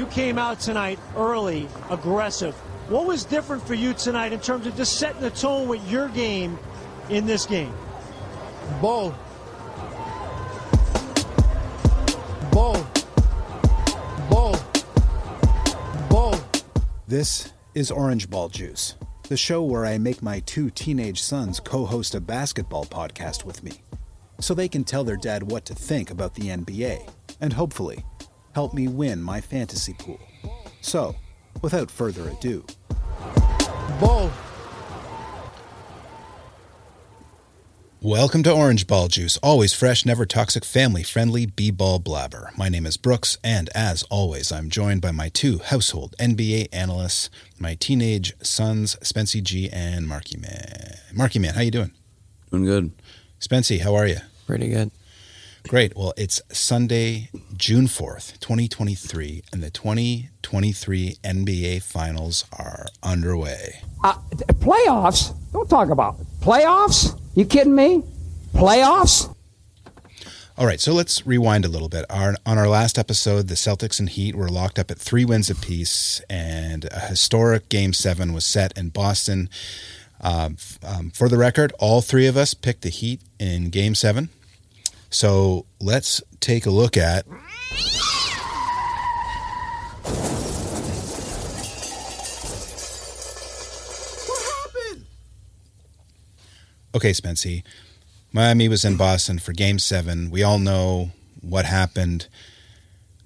You came out tonight early, aggressive. What was different for you tonight in terms of just setting the tone with your game in this game? Ball. Ball. Ball. Ball. This is Orange Ball Juice, the show where I make my two teenage sons co host a basketball podcast with me so they can tell their dad what to think about the NBA and hopefully help me win my fantasy pool. So, without further ado, Ball. Welcome to Orange Ball Juice, always fresh, never toxic, family friendly B ball blabber. My name is Brooks, and as always, I'm joined by my two household NBA analysts, my teenage sons, Spency G and Marky Man. Marky Man, how you doing? Doing good. Spency, how are you? Pretty good. Great. Well, it's Sunday, June 4th, 2023, and the 2023 NBA Finals are underway. Uh, playoffs? Don't talk about it. playoffs. You kidding me? Playoffs? All right, so let's rewind a little bit. Our, on our last episode, the Celtics and Heat were locked up at three wins apiece, and a historic Game 7 was set in Boston. Um, um, for the record, all three of us picked the Heat in Game 7. So let's take a look at. What happened? Okay, Spency. Miami was in Boston for game seven. We all know what happened.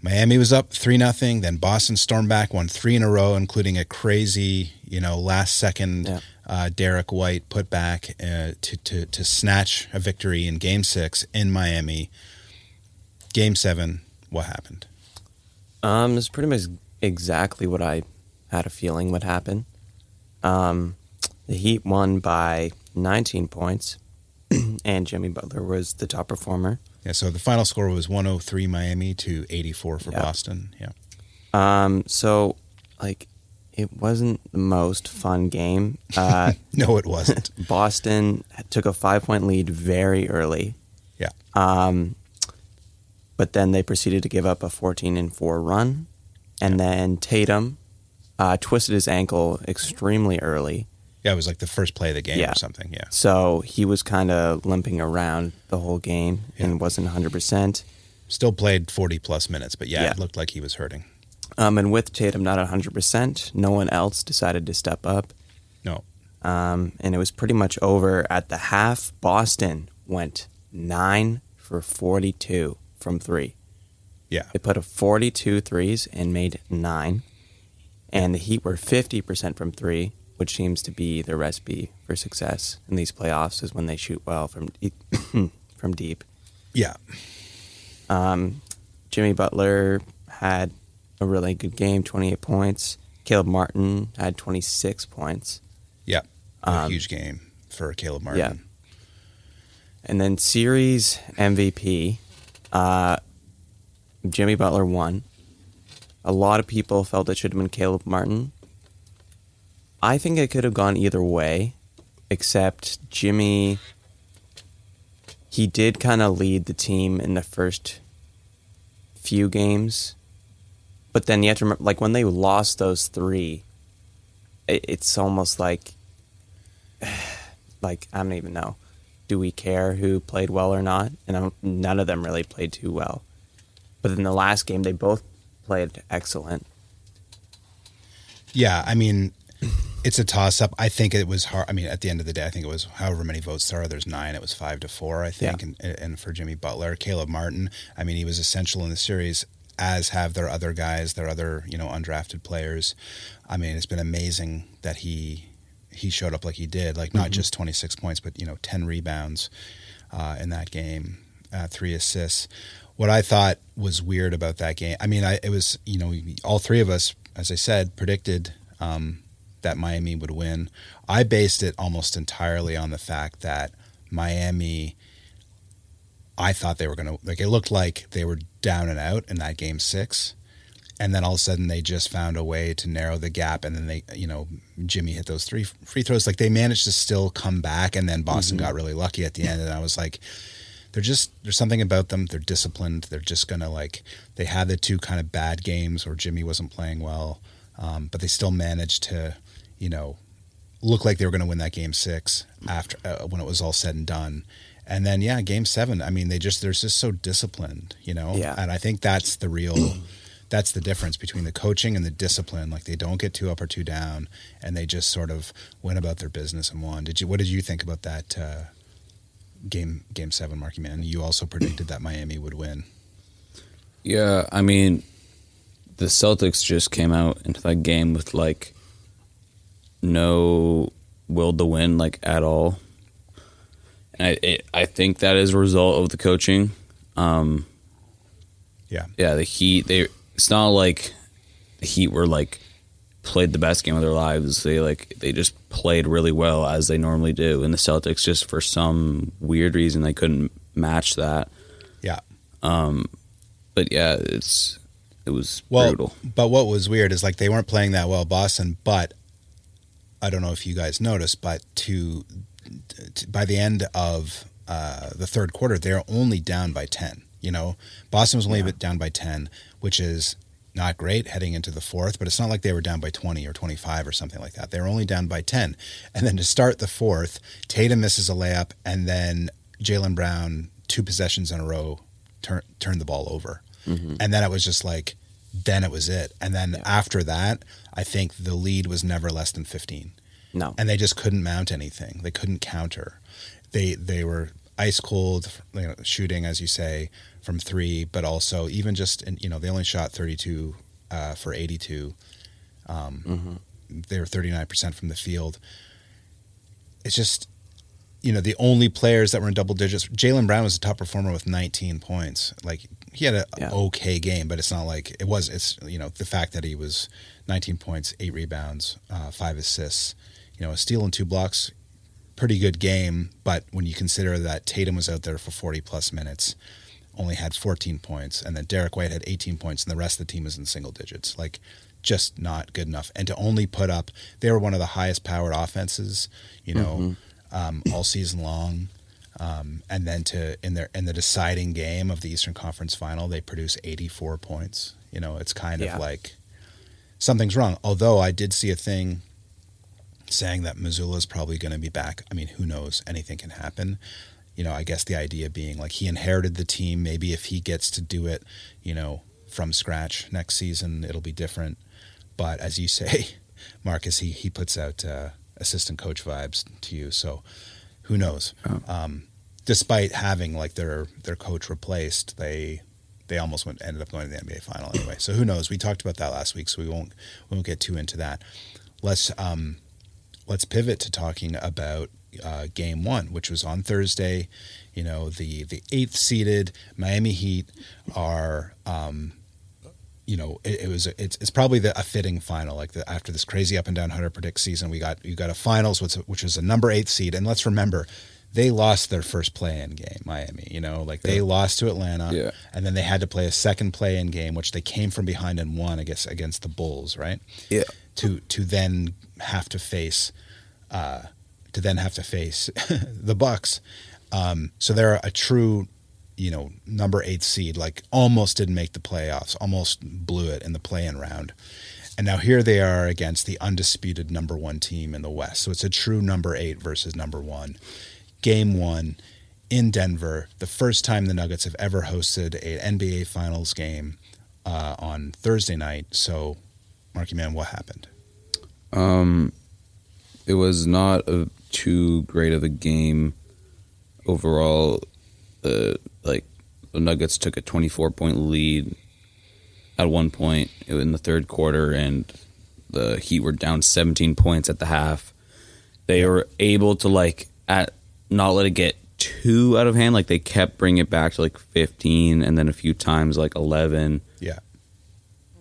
Miami was up 3 nothing. Then Boston stormed back, won three in a row, including a crazy, you know, last second Yeah. uh, Derrick White put back uh, to, to, to snatch a victory in game six in Miami. Game seven, what happened? Um, it's pretty much exactly what I had a feeling would happen. Um, the Heat won by 19 points, and Jimmy Butler was the top performer. Yeah, so the final score was 103 Miami to 84 for Yeah. Boston. Yeah. Um, so like, it wasn't the most fun game. Uh, No, it wasn't. Boston took a five point lead very early. yeah. Um, but then they proceeded to give up a 14 and 4 run. And then Tatum uh, twisted his ankle extremely early. Yeah, it was like the first play of the game Yeah. or something. Yeah. So he was kind of limping around the whole game and wasn't 100%. Still played 40 plus minutes, but yeah, Yeah. it looked like he was hurting. Um, and with Tatum not 100%, no one else decided to step up. No. Um, and it was pretty much over at the half. Boston went 9 for 42 from three. Yeah. They put up 42 threes and made nine. And the Heat were 50% from three, which seems to be the recipe for success in these playoffs is when they shoot well from deep. from deep. Yeah. Um, Jimmy Butler had a really good game, 28 points. Caleb Martin had 26 points. Yeah. A Um, huge game for Caleb Martin. Yeah. And then series MVP, uh, Jimmy Butler won. A lot of people felt it should have been Caleb Martin. I think it could have gone either way, except Jimmy. He did kind of lead the team in the first few games, but then you have to remember, like when they lost those three, it, it's almost like, like I don't even know do we care who played well or not? And none of them really played too well. But in the last game, they both played excellent. Yeah. I mean, it's a toss up. I think it was hard. I mean, at the end of the day, I think it was however many votes there are. There's nine. It was five to four, I think. Yeah. And, and for Jimmy Butler, Caleb Martin, I mean, he was essential in the series, as have their other guys, their other, you know, undrafted players. I mean, it's been amazing that he he showed up like he did, like not just 26 points, but you know, 10 rebounds uh, in that game, uh, three assists. What I thought was weird about that game, I mean, I, it was you know, all three of us, as I said, predicted um, that Miami would win. I based it almost entirely on the fact that Miami. I thought they were going to like. It looked like they were down and out in that game six, and then all of a sudden they just found a way to narrow the gap and then they you know jimmy hit those three free throws like they managed to still come back and then boston got really lucky at the end and i was like they're just there's something about them. They're disciplined. They're just gonna like they had the two kind of bad games where Jimmy wasn't playing well, um, but they still managed to, you know, look like they were going to win that game six after uh, when it was all said and done. And then yeah, game seven. I mean, they just they're just so disciplined, you know. Yeah. And I think that's the real. That's the difference between the coaching and the discipline. Like they don't get too up or too down, and they just sort of went about their business and won. Did you? What did you think about that uh, game? Game seven, Marky Man. You also predicted that Miami would win. Yeah, I mean, the Celtics just came out into that game with like no will to win, like at all. And I, it, I think that is a result of the coaching. Um, Yeah. yeah, the Heat. They. It's not like the Heat were like played the best game of their lives. They like they just played really well as they normally do, and the Celtics just for some weird reason they couldn't match that. Yeah. Um, but yeah, it's it was Well, brutal. but what was weird is like they weren't playing that well, Boston. But I don't know if you guys noticed, but to, to by the end of uh, the third quarter, they're only down by ten. You know, Boston was only a bit down by ten, which is not great heading into the fourth. But it's not like they were down by twenty or twenty five or something like that. They were only down by ten, and then to start the fourth, Tatum misses a layup, and then Jaylen Brown two possessions in a row turn turned the ball over, and then it was just like then it was it. And then after that, I think the lead was never less than 15. No. And they just couldn't mount anything. They couldn't counter. They they were ice cold you know, shooting, as you say, from three, but also even just in, you know they only shot 32 uh, for 82. Um, They were 39 percent from the field. It's just you know the only players that were in double digits. Jaylen Brown was the top performer with 19 points. Like he had an Yeah. okay game, but it's not like it was. It's you know the fact that he was 19 points, eight rebounds, uh, five assists, you know a steal and two blocks. Pretty good game, but when you consider that Tatum was out there for 40 plus minutes, only had 14 points, and then Derrick White had 18 points, and the rest of the team was in single digits. Like, just not good enough. And to only put up, they were one of the highest powered offenses, you know, um, all season long. Um, and then to in their in the deciding game of the Eastern Conference Final, they produce 84 points. You know, it's kind Yeah. of like something's wrong. Although I did see a thing saying that Mazzulla is probably going to be back. I mean, who knows? Anything can happen. You know, I guess the idea being like he inherited the team. Maybe if he gets to do it, you know, from scratch next season, it'll be different. But as you say, Marcus, he he puts out uh, assistant coach vibes to you. So who knows? Um, despite having like their their coach replaced, they they almost went ended up going to the NBA final anyway. So who knows? We talked about that last week, so we won't we won't get too into that. Let's um, let's pivot to talking about uh, game one, which was on Thursday. You know, the the eighth seeded Miami Heat are. Um, you know, it, it was it's, it's probably the, a fitting final. Like the, after this crazy up and down Hunter predict season, we got you got a finals, which which was a number eight seed, and let's remember. They lost their first play-in game, Miami. You know, like they lost to Atlanta, Yeah. and then they had to play a second play-in game, which they came from behind and won against against the Bulls, right? Yeah. to to then have to face uh, to then have to face the Bucks. Um, so they're a true, you know, number eight seed. Like almost didn't make the playoffs, almost blew it in the play-in round. And now here they are against the undisputed number one team in the West. So it's a true number eight versus number one. Game one in Denver, the first time the Nuggets have ever hosted an NBA Finals game uh, on Thursday night. So, Marky Man, what happened? Um, it was not a too great of a game overall. Uh, like the Nuggets took a 24 point lead at one point in the third quarter, and the Heat were down 17 points at the half. They were able to like at not let it get too out of hand. Like they kept bringing it back to like 15, and then a few times like 11 Yeah.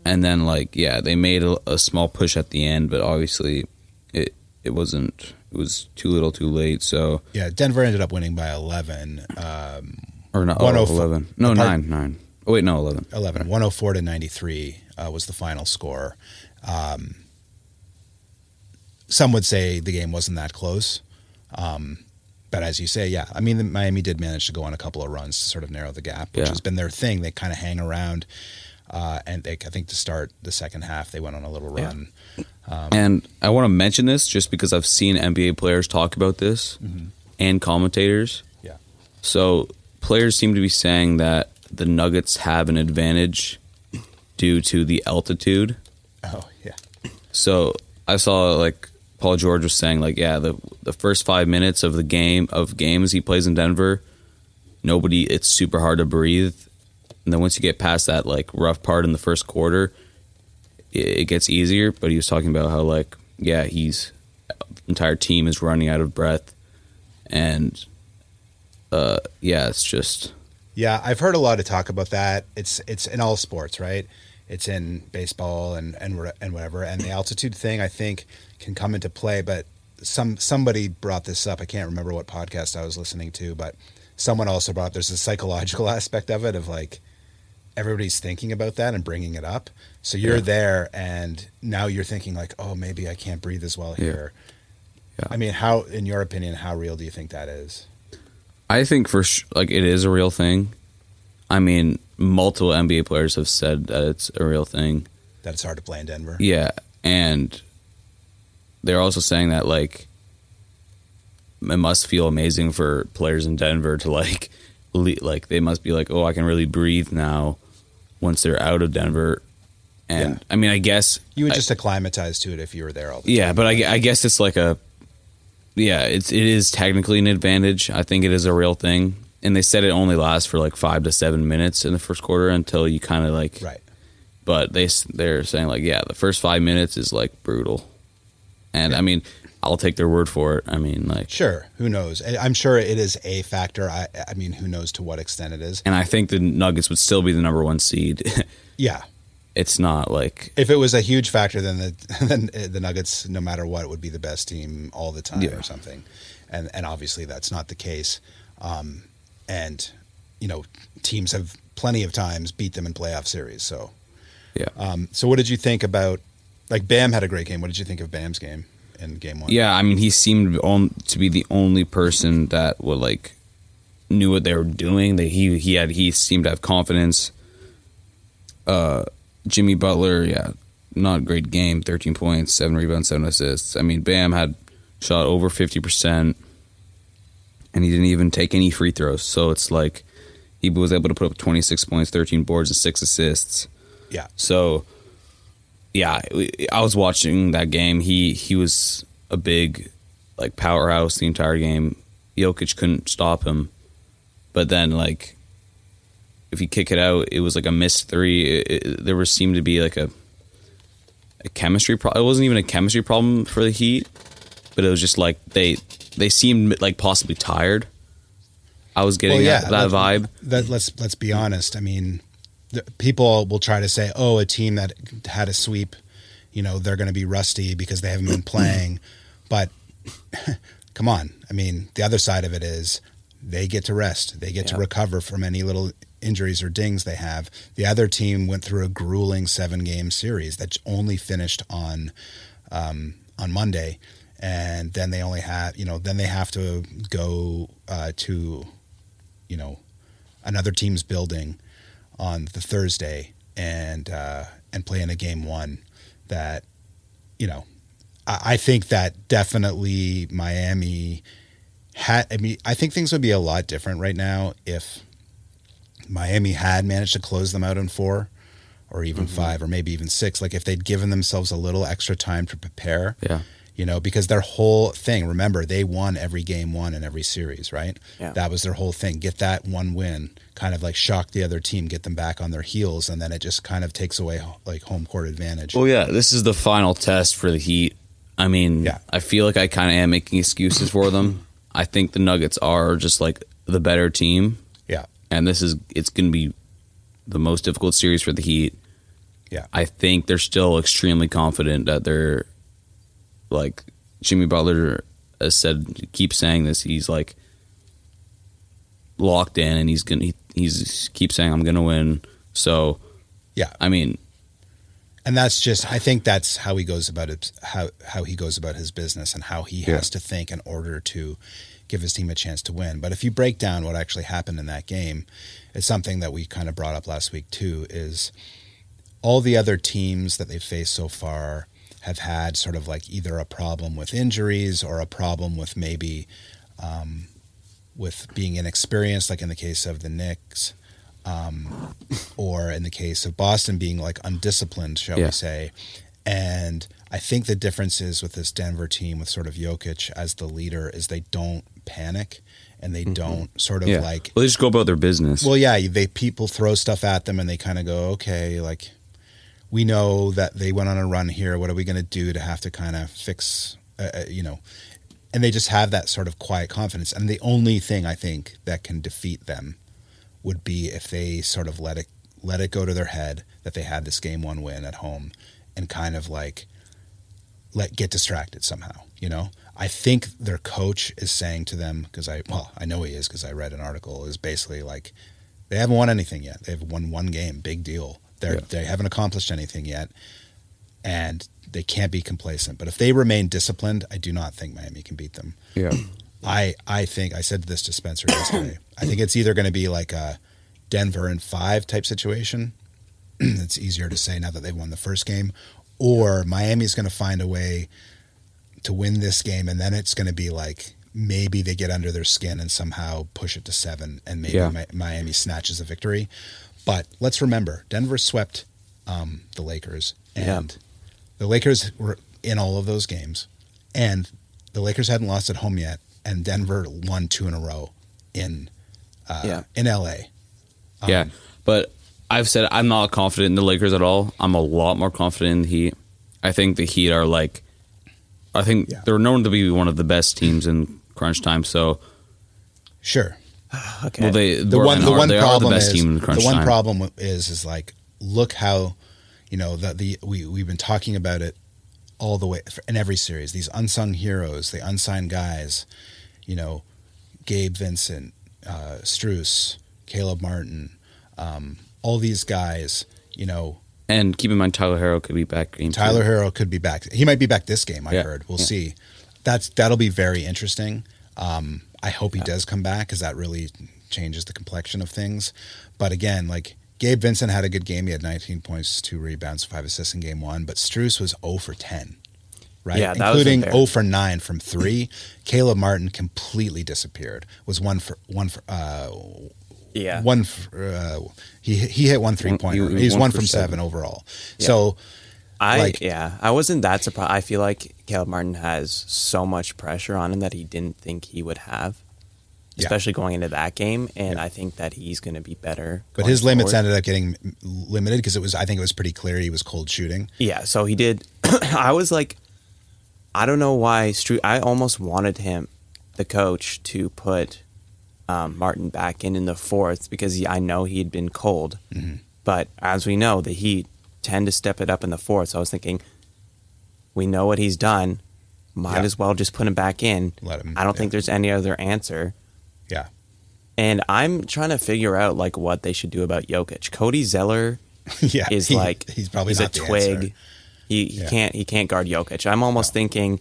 and then like yeah they made a, a small push at the end but obviously it it wasn't it was too little too late. So Yeah, Denver ended up winning by 11. Um, or not oh, 11 no Apart- 9 9 oh wait no 11 11 104 to 93 uh, was the final score. Um, some would say the game wasn't that close. Um, but as you say, yeah, I mean, the, Miami did manage to go on a couple of runs to sort of narrow the gap, which Yeah. has been their thing. They kind of hang around, uh, and they, I think to start the second half, they went on a little Yeah. run. And I want to mention this just because I've seen NBA players talk about this and commentators. Yeah, So players seem to be saying that the Nuggets have an advantage due to the altitude. oh yeah, So I saw like Paul George was saying like yeah the the first five minutes of the game of games he plays in Denver, nobody it's super hard to breathe, and then once you get past that like rough part in the first quarter, it, it gets easier. But he was talking about how like yeah he's entire team is running out of breath, and uh yeah it's just yeah. I've heard a lot of talk about that. It's it's in all sports, right? It's in baseball and and and whatever. And the altitude thing, I think, can come into play. But some somebody brought this up. I can't remember what podcast I was listening to, but someone also brought there's a psychological aspect of it of like everybody's thinking about that and bringing it up. So you're Yeah. there, and now you're thinking like, oh, maybe I can't breathe as well Yeah. here. Yeah. I mean, how, in your opinion, how real do you think that is? I think for sh- like it is a real thing. I mean, multiple NBA players have said that it's a real thing. That it's hard to play in Denver. Yeah, and they're also saying that like it must feel amazing for players in Denver to like le- like they must be like, "Oh, I can really breathe now once they're out of Denver." And Yeah. I mean, I guess You would I- just acclimatize to it if you were there all the yeah, time. but I, I guess it's like a yeah, it's it is technically an advantage. I think it is a real thing, and they said it only lasts for like five to seven minutes in the first quarter until you kind of like Right. But they they're saying like yeah, the first five minutes is like brutal, and I mean I'll take their word for it. I mean like, Sure. Who knows? I'm sure it is a factor. I, I mean, who knows to what extent it is? and I think the Nuggets would still be the number one seed. Yeah. it's not like If it was a huge factor, then the then the Nuggets, no matter what, would be the best team all the time Yeah. or something. And and obviously that's not the case. Um, and you know, teams have plenty of times beat them in playoff series. So yeah. um, so what did you think about? Like Bam had a great game. What did you think of Bam's game in game one? Yeah, I mean, he seemed on, to be the only person that would like knew what they were doing. That he he had he seemed to have confidence. Uh, Jimmy Butler, yeah, not a great game. Thirteen points, seven rebounds, seven assists. I mean, Bam had shot over fifty percent, and he didn't even take any free throws. So it's like he was able to put up twenty six points, thirteen boards, and six assists. Yeah. So, yeah, I was watching that game. He he was a big like powerhouse the entire game. Jokic couldn't stop him, but then like if you kick it out, it was like a missed three. It, it, there was seemed to be like a a chemistry problem. It wasn't even a chemistry problem for the Heat, but it was just like they they seemed like possibly tired. I was getting that, that let's- vibe. That, let's let's be honest. I mean, the, people will try to say, "Oh, a team that had a sweep, you know, they're going to be rusty because they haven't been playing." but come on, I mean, the other side of it is they get to rest. They get to recover from any little injuries or dings they have. The other team went through a grueling seven game series that only finished on um, on Monday, and then they only have you know then they have to go uh, to you know another team's building on the Thursday and uh, and play in a game one that you know I, I think that definitely Miami had I mean I think things would be a lot different right now if Miami had managed to close them out in four or even five or maybe even six like if they'd given themselves a little extra time to prepare Yeah. You know because their whole thing remember they won every game one in every series right Yeah. that was their whole thing get that one win kind of like shock the other team get them back on their heels and then it just kind of takes away like home court advantage Well, yeah, this is the final test for the Heat. I mean, Yeah. I feel like I kind of am making excuses for them. I think the Nuggets are just like the better team, yeah and this is it's going to be the most difficult series for the Heat. yeah I think they're still extremely confident that they're like Jimmy Butler has said, keeps saying this. He's like locked in, and he's gonna he, he's keeps saying, "I'm gonna win." So, yeah I mean, and that's just I think that's how he goes about it how how he goes about his business and how he Yeah. has to think in order to give his team a chance to win. But if you break down what actually happened in that game, it's something that we kind of brought up last week too is all the other teams that they've faced so far have had sort of like either a problem with injuries or a problem with maybe um, with being inexperienced, like in the case of the Knicks, um, or in the case of Boston being like undisciplined, shall Yeah. we say. And I think the difference is with this Denver team with sort of Jokic as the leader is they don't panic and they don't sort of Yeah. like well, they just go about their business. well, yeah, they people throw stuff at them and they kind of go, okay, like we know that they went on a run here. What are we going to do to have to kind of fix, uh, uh, you know? And they just have that sort of quiet confidence. And the only thing I think that can defeat them would be if they sort of let it let it go to their head that they had this game one win at home and kind of like let get distracted somehow you know i think their coach is saying to them because i well i know he is because i read an article is basically like they haven't won anything yet they've won one game big deal they're Yeah. they haven't accomplished anything yet and they can't be complacent but if they remain disciplined i do not think miami can beat them yeah. I I think I said this to Spencer yesterday. I think it's either going to be like a Denver in five type situation. it's easier to say now that they've won the first game, or Miami's going to find a way to win this game, and then it's going to be like maybe they get under their skin and somehow push it to seven, and maybe Yeah. Mi- Miami snatches a victory. But let's remember, Denver swept um, the Lakers, Yeah. and the Lakers were in all of those games, and the Lakers hadn't lost at home yet, and Denver won two in a row in uh, Yeah. in LA. yeah. But I've said I'm not confident in the Lakers at all. I'm a lot more confident in the Heat. I think the Heat are like, I think Yeah. they're known to be one of the best teams in crunch time. So, Sure, Okay. well, they the one the are- one they problem the best is team in crunch the one time. problem is is like look how you know the the we we've been talking about it all the way in every series these unsung heroes the unsigned guys you know Gabe Vincent uh, Strus Caleb Martin um, all these guys you know And keep in mind, Tyler Herro could be back. Game two. Tyler Herro could be back. He might be back this game. I Yeah. heard. We'll Yeah. see. That's that'll be very interesting. Um, I hope he does come back because that really changes the complexion of things. But again, like Gabe Vincent had a good game. He had 19 points, two rebounds, five assists in game one. But Strus was 0 for 10, right? Yeah, including 0 for 9 from three. Caleb Martin completely disappeared. Was one for one for uh, yeah. one. For, uh, he he hit one three pointer. He's one one from seven, seven. overall. Yeah. So I like- yeah, I wasn't that surprised. I feel like Caleb Martin has so much pressure on him that he didn't think he would have, Yeah. especially going into that game. And I think that he's going to be better. But his limits ended up getting limited because it was. I think it was pretty clear he was cold shooting. Yeah, so he did. I was like, I don't know why. Stru- I almost wanted him, the coach, to put um, Martin back in in the fourth because he, I know he had been cold. Mm-hmm. But as we know, the Heat tend to step it up in the fourth. So I was thinking, we know what he's done. Might Yeah. as well just put him back in. Let him- I don't think there's any other answer. Yeah, And I'm trying to figure out like what they should do about Jokic. Cody Zeller yeah. is he- like he's probably he's not a the twig. answer. He, he Yeah. can't he can't guard Jokic. I'm almost thinking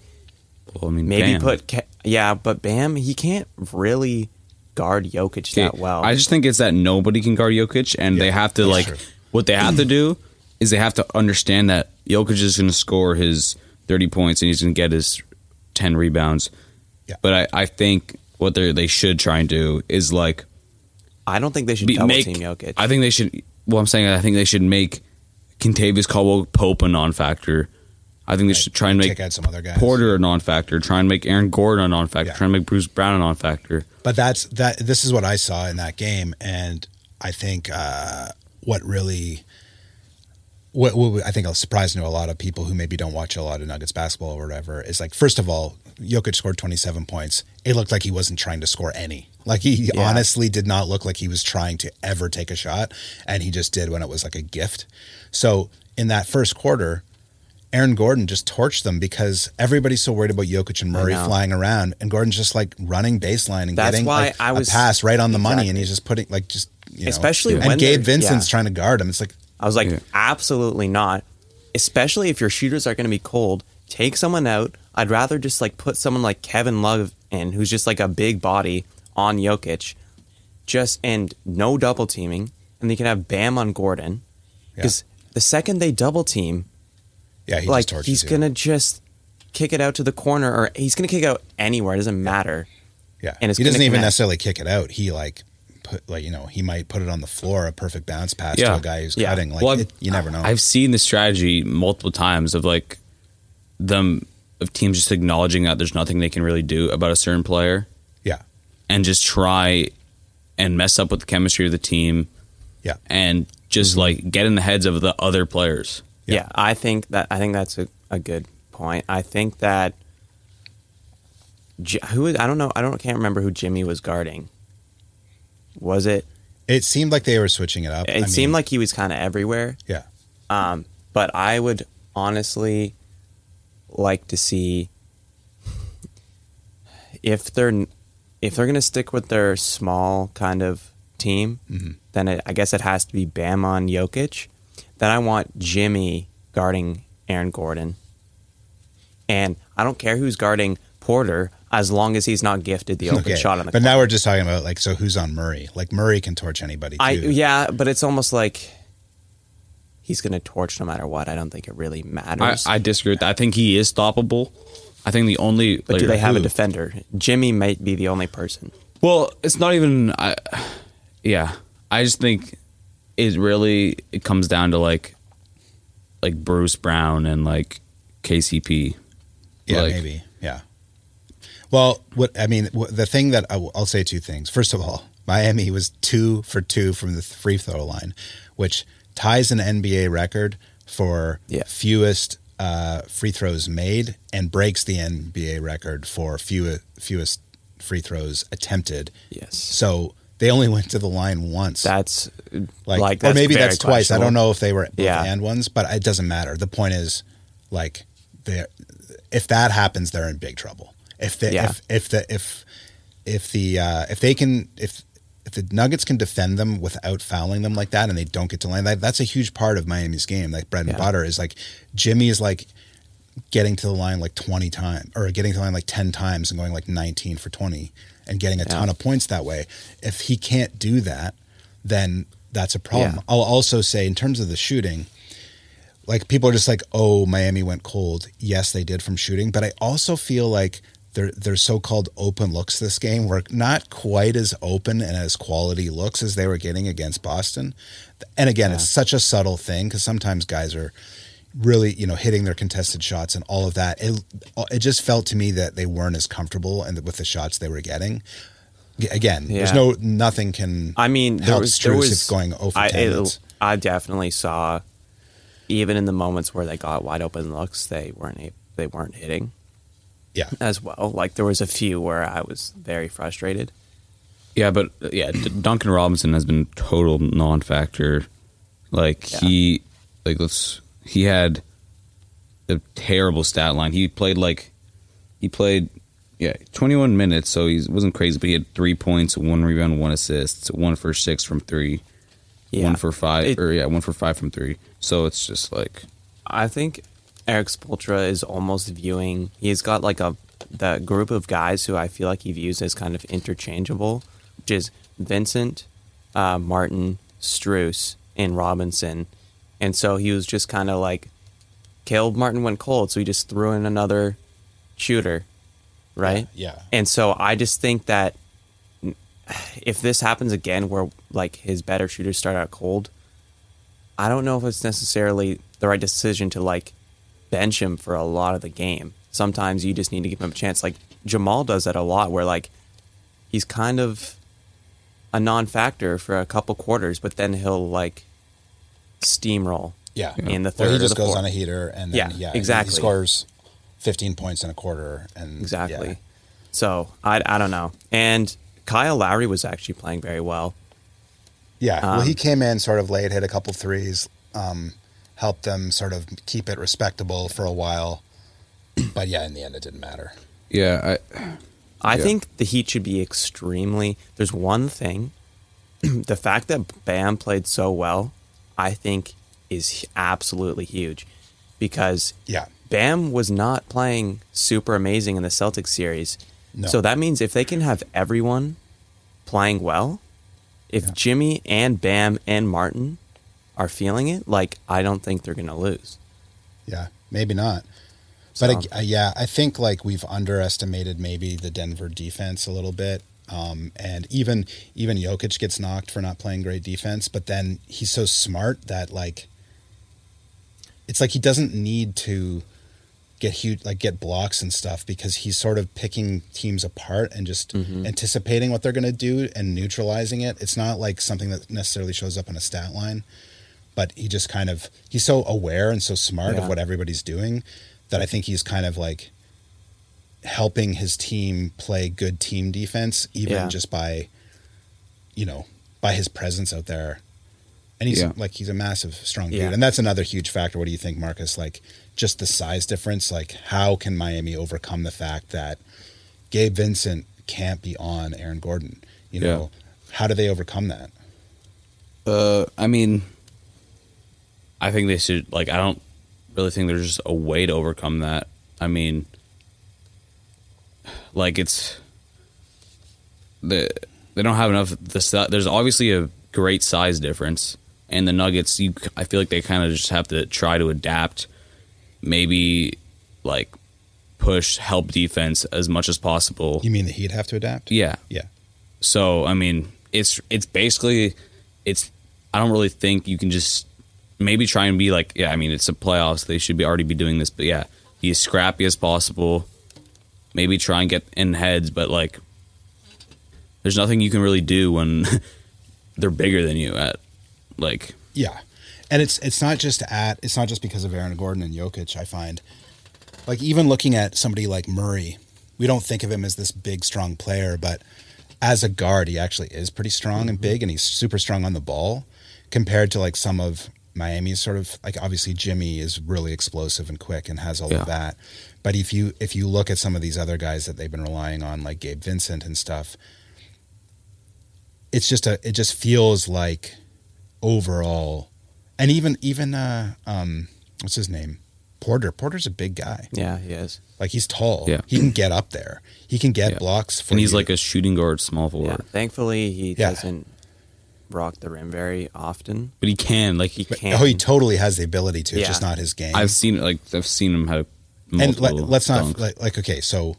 Well, I mean, maybe Bam. put yeah, but Bam he can't really guard Jokic Okay, that well. I just think it's that nobody can guard Jokic, and they have to like true. what they have to do is they have to understand that Jokic is going to score his thirty points and he's going to get his ten rebounds. Yeah. But I, I think what they they should try and do is like I don't think they should be, double make. team Jokic. I think they should. Well, I'm saying I think they should make Kentavious Caldwell Pope a non-factor. I think they should try and make some other guys. Porter a non-factor. Try and make Aaron Gordon a non-factor. Yeah. Try and make Bruce Brown a non-factor. But that's that. This is what I saw in that game, and I think uh, what really, what, what I think is surprising to a lot of people who maybe don't watch a lot of Nuggets basketball or whatever is like, first of all, Jokic scored twenty seven points. It looked like he wasn't trying to score any. Like he Yeah. honestly did not look like he was trying to ever take a shot, and he just did when it was like a gift. So in that first quarter. Aaron Gordon just torched them because everybody's so worried about Jokic and Murray flying around, and Gordon's just like running baseline and That's getting why like, I was- a pass right on the money, and he's just putting like just you know, Especially and when Gabe Vincent's yeah. trying to guard him. It's like I was like Yeah. absolutely not. especially if your shooters are going to be cold, take someone out. I'd rather just like put someone like Kevin Love in, who's just like a big body on Jokic, just and no double teaming, and they can have Bam on Gordon, because the second they double team, Yeah, he like just he's gonna just kick it out to the corner, or he's gonna kick it out anywhere. It doesn't matter. Yeah, and he doesn't even connect. necessarily kick it out. He like put like you know he might put it on the floor, a perfect bounce pass to a guy who's Yeah. cutting. Like Well, it, you never know. I've seen the strategy multiple times of like them of teams just acknowledging that there's nothing they can really do about a certain player yeah, and just try and mess up with the chemistry of the team yeah, and just mm-hmm. like get in the heads of the other players. Yeah. Yeah. I think that I think that's a, a good point. I think that J- who is- I don't know I don't can't remember who Jimmy was guarding. Was it? It seemed like they were switching it up. It seemed like he was kind of everywhere. yeah, Um, but I would honestly like to see if they're if they're going to stick with their small kind of team, then it, I guess it has to be Bam on Jokic. Then I want Jimmy guarding Aaron Gordon, and I don't care who's guarding Porter as long as he's not gifted the open okay. shot on the. but corner. now we're just talking about like so who's on Murray? Like Murray can torch anybody. Too. I yeah, but it's almost like he's going to torch no matter what. I don't think it really matters. I disagree with that. I think he is stoppable. I think the only But like, do they have a defender? Jimmy might be the only person. Well, it's not even. I, yeah, I just think it really it comes down to like, like Bruce Brown and like KCP. Yeah, Like- maybe. Well, what I mean, the thing that I will, I'll say two things. First of all, Miami was two for two from the free throw line, which ties an NBA record for Yeah. fewest uh, free throws made and breaks the NBA record for few, fewest free throws attempted. Yes. So they only went to the line once. That's like, like, or that's maybe that's twice. I don't know if they were both Yeah. and ones, but it doesn't matter. The point is, like, they if that happens, they're in big trouble. If they Yeah. if if the if if the uh, if they can if if the Nuggets can defend them without fouling them like that, and they don't get to line that, that's a huge part of Miami's game. Like bread and Yeah. butter is like Jimmy is like getting to the line like 20 times or getting to the line like 10 times and going like 19 for 20 and getting a ton of points that way. If he can't do that, then that's a problem. Yeah. I'll also say in terms of the shooting, like people are just like, "Oh, Miami went cold." Yes, they did from shooting, but I also feel like their their so-called open looks this game were not quite as open and as quality looks as they were getting against Boston. And again, it's such a subtle thing because sometimes guys are really, you know, hitting their contested shots and all of that. It it just felt to me that they weren't as comfortable and with the shots they were getting. Again, there's no nothing can. I mean, there help was there was going over I, 10 it-. I definitely saw, even in the moments where they got wide open looks, they weren't they weren't hitting Yeah, as well. Like there was a few where I was very frustrated. Yeah, but uh, yeah, Duncan Robinson has been total non-factor. Like Yeah. he, like let's he had a terrible stat line. He played like he played yeah 21 minutes, so he wasn't crazy, but he had three points, one rebound, one assist, one for six from three, Yeah. one for five, It- or yeah, one for five from three. So it's just like I think Erik Spoelstra is almost viewing. He's got like a the group of guys who I feel like he views as kind of interchangeable, which is Vincent, uh, Martin, Strus, and Robinson, and so he was just kind of like, Caleb Martin went cold, so he just threw in another shooter, right? yeah. And so I just think that if this happens again, where like his better shooters start out cold, I don't know if it's necessarily the right decision to like bench him for a lot of the game. Sometimes you just need to give him a chance. Like Jamal does that a lot, where like he's kind of a non-factor for a couple quarters, but then he'll like steamroll. Yeah. In the Well, third he just goes fourth. on a heater and then, Yeah, yeah, exactly. He scores 15 points in a quarter and Exactly. yeah. So I, I don't know. And Kyle Lowry was actually playing very well. Yeah. well, Um, he came in sort of late, hit a couple threes, um, helped them sort of keep it respectable for a while. But yeah, in the end, it didn't matter. yeah, I I Yeah. think the Heat should be extremely. There's one thing. the fact that Bam played so well, I think, is absolutely huge. because Yeah. Bam was not playing super amazing in the Celtics series. No. So that means if they can have everyone playing well, if Jimmy and Bam and Martin are feeling it, like I don't think they're going to lose. Yeah, maybe not. But So- ag- uh, yeah, I think like we've underestimated maybe the Denver defense a little bit. Um, and even even Jokic gets knocked for not playing great defense, but then he's so smart that like it's like he doesn't need to get huge like get blocks and stuff because he's sort of picking teams apart and just anticipating what they're going to do and neutralizing it. It's not like something that necessarily shows up on a stat line but he just kind of he's so aware and so smart Yeah. of what everybody's doing that I think he's kind of like helping his team play good team defense even Yeah. just by you know by his presence out there. And he's Yeah. like he's a massive strong dude. And that's another huge factor. What do you think Marcus? Like just the size difference like how can Miami overcome the fact that Gabe Vincent can't be on Aaron Gordon? You know how do they overcome that? Uh, I mean, I think they should. Like, I don't really think there's just a way to overcome that. I mean, like it's the they don't have enough. The there's obviously a great size difference, and the Nuggets. You, I feel like they kind of just have to try to adapt. Maybe like push help defense as much as possible. you mean the Heat have to adapt Yeah, yeah so I mean, it's it's basically it's. I don't really think you can just maybe try and be like, yeah. I mean, it's a playoffs. They should be already be doing this, but yeah, be as scrappy as possible. Maybe try and get in heads, but like, there's nothing you can really do when they're bigger than you at like Yeah, and it's it's not just at it's not just because of Aaron Gordon and Jokic. I find, like even looking at somebody like Murray, we don't think of him as this big, strong player, but as a guard, he actually is pretty strong and mm-hmm. big, and he's super strong on the ball compared to like some of Miami's sort of like obviously Jimmy is really explosive and quick and has all Yeah. of that. But if you if you look at some of these other guys that they've been relying on, like Gabe Vincent and stuff, it's just a it just feels like overall, and even even uh, um, what's his name, Porter. Porter's a big guy. Yeah, he is. Like he's tall. Yeah. he can get up there. He can get Yeah. blocks. For and he's you. like a shooting guard, small Yeah. forward, Thankfully, he Yeah. doesn't rock the rim very often. but he can like He can. oh, he totally has the ability to. It's Yeah. just not his game. I've seen like I've seen him have and let, let's not like, like okay, so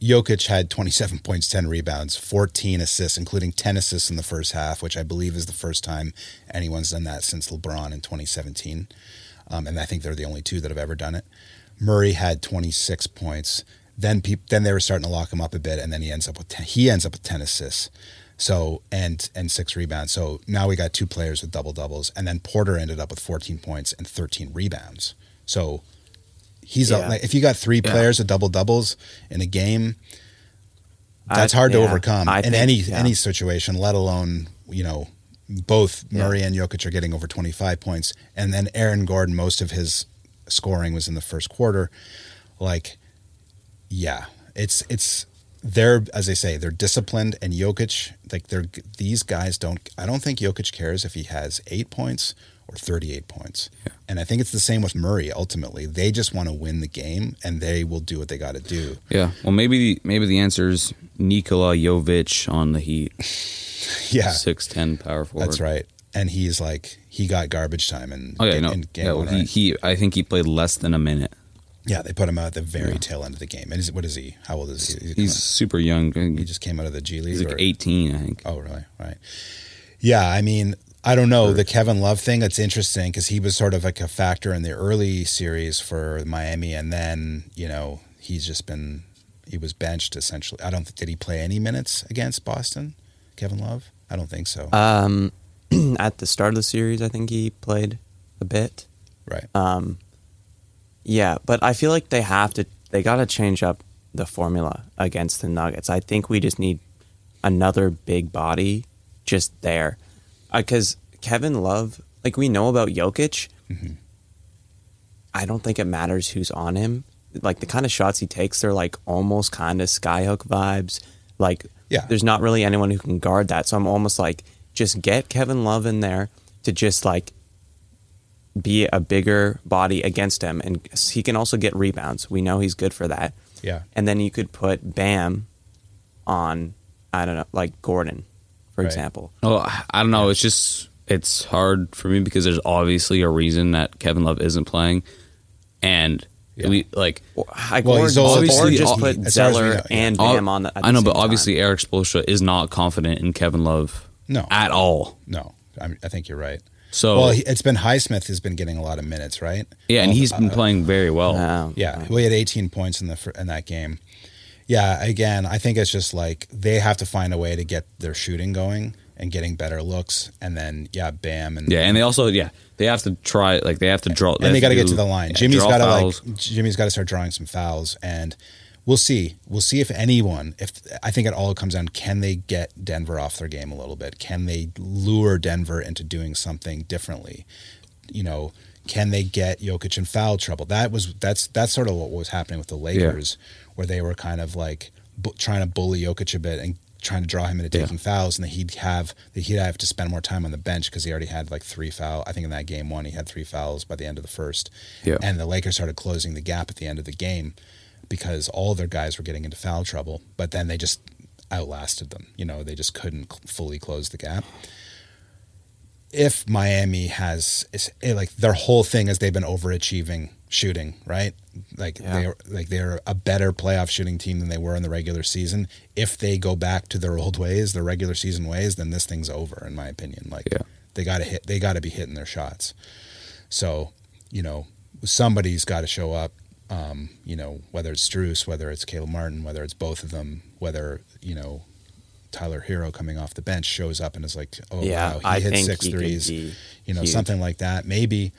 Jokic had 27 points, 10 rebounds, 14 assists, including 10 assists in the first half, which I believe is the first time anyone's done that since LeBron in 2017. Um, and I think they're the only two that have ever done it. Murray had 26 points. Then peop, then they were starting to lock him up a bit, and then he ends up with 10, he ends up with 10 assists. So and and six rebounds. So now we got two players with double doubles, and then Porter ended up with 14 points and 13 rebounds. So he's a, like, if you got three Yeah. players with double doubles in a game, that's I- hard to overcome I in think- any yeah. any situation. Let alone you know both Yeah. Murray and Jokic are getting over 25 points, and then Aaron Gordon, most of his scoring was in the first quarter. Like, yeah, it's it's they're as they say they're disciplined, and Jokic like they're these guys don't. I don't think Jokic cares if he has eight points or 38 points. And I think it's the same with Murray. Ultimately, they just want to win the game, and they will do what they got to do. Yeah, well, maybe maybe the answer is Nikola Jovic on the Heat, Yeah, six ten power forward. That's right. And he's like he got garbage time and Oh yeah, no, in game yeah. one, Well, he, he, I think he played less than a minute. Yeah, they put him out at the very Yeah. tail end of the game. And is, what is he? How old is he? He's super young. he just came out of the G League. He's like or- 18, I think. Oh, really? Right. Yeah, I mean, I don't know the Kevin Love thing. That's interesting because he was sort of like a factor in the early series for Miami, and then you know he's just been he was benched essentially. I don't did he play any minutes against Boston, Kevin Love? I don't think so. Um, at the start of the series, I think he played a bit. right. Um, yeah, but I feel like they have to. They got to change up the formula against the Nuggets. I think we just need another big body just there, uh, because Kevin Love, like we know about Jokic. Mm-hmm. I don't think it matters who's on him. Like the kind of shots he takes, they're like almost kind of skyhook vibes. Like, Yeah. there's not really anyone who can guard that. So I'm almost like, just get Kevin Love in there to just like be a bigger body against him, and he can also get rebounds. We know he's good for that. Yeah. And then you could put Bam on, I don't know, like Gordon, for Right. example. Oh, I- I don't know. It's just it's hard for me because there's obviously a reason that Kevin Love isn't playing, and Yeah. we like Like Well, or, he's also- or obviously- just put as far as we Zeller know, yeah. and ob- Bam on the. at I know, the but obviously time. Erik Spoelstra is not confident in Kevin Love. No. at all. No, I, I think you're right. So well, it's been Highsmith has been getting a lot of minutes, right? yeah, and Well, he's been uh, playing very well. Um, Yeah, well, he had 18 points in the in that game. Yeah, again, I think it's just like they have to find a way to get their shooting going and getting better looks, and then yeah, bam, and Yeah, and they also yeah they have to try like they have to draw and they got to get to the line. yeah, Jimmy's draw got to like Jimmy's got to start drawing some fouls, and we'll see. We'll see if anyone. If I think it all comes down, can they get Denver off their game a little bit? Can they lure Denver into doing something differently? You know, can they get Jokic in foul trouble? That was that's that's sort of what was happening with the Lakers, where they were kind of like bu- trying to bully Jokic a bit and trying to draw him into Yeah. taking fouls, and that he'd have that he'd have to spend more time on the bench because he already had like three foul. I think in that game one he had three fouls by the end of the first, Yeah. and the Lakers started closing the gap at the end of the game because all their guys were getting into foul trouble, but then they just outlasted them. You know, they just couldn't cl- fully close the gap. If Miami has is eh, like their whole thing is they've been overachieving shooting, right? Like Yeah. they're like they're a better playoff shooting team than they were in the regular season. If they go back to their old ways, their regular season ways, then this thing's over, in my opinion. Like Yeah. they got to hit, they got to be hitting their shots. So, you know, somebody's got to show up. Um, you know, whether it's Strus, whether it's Caleb Martin, whether it's both of them, whether you know Tyler Herro coming off the bench shows up and is like, oh Yeah, wow, he I hit six he threes. You know, huge. something like that. Maybe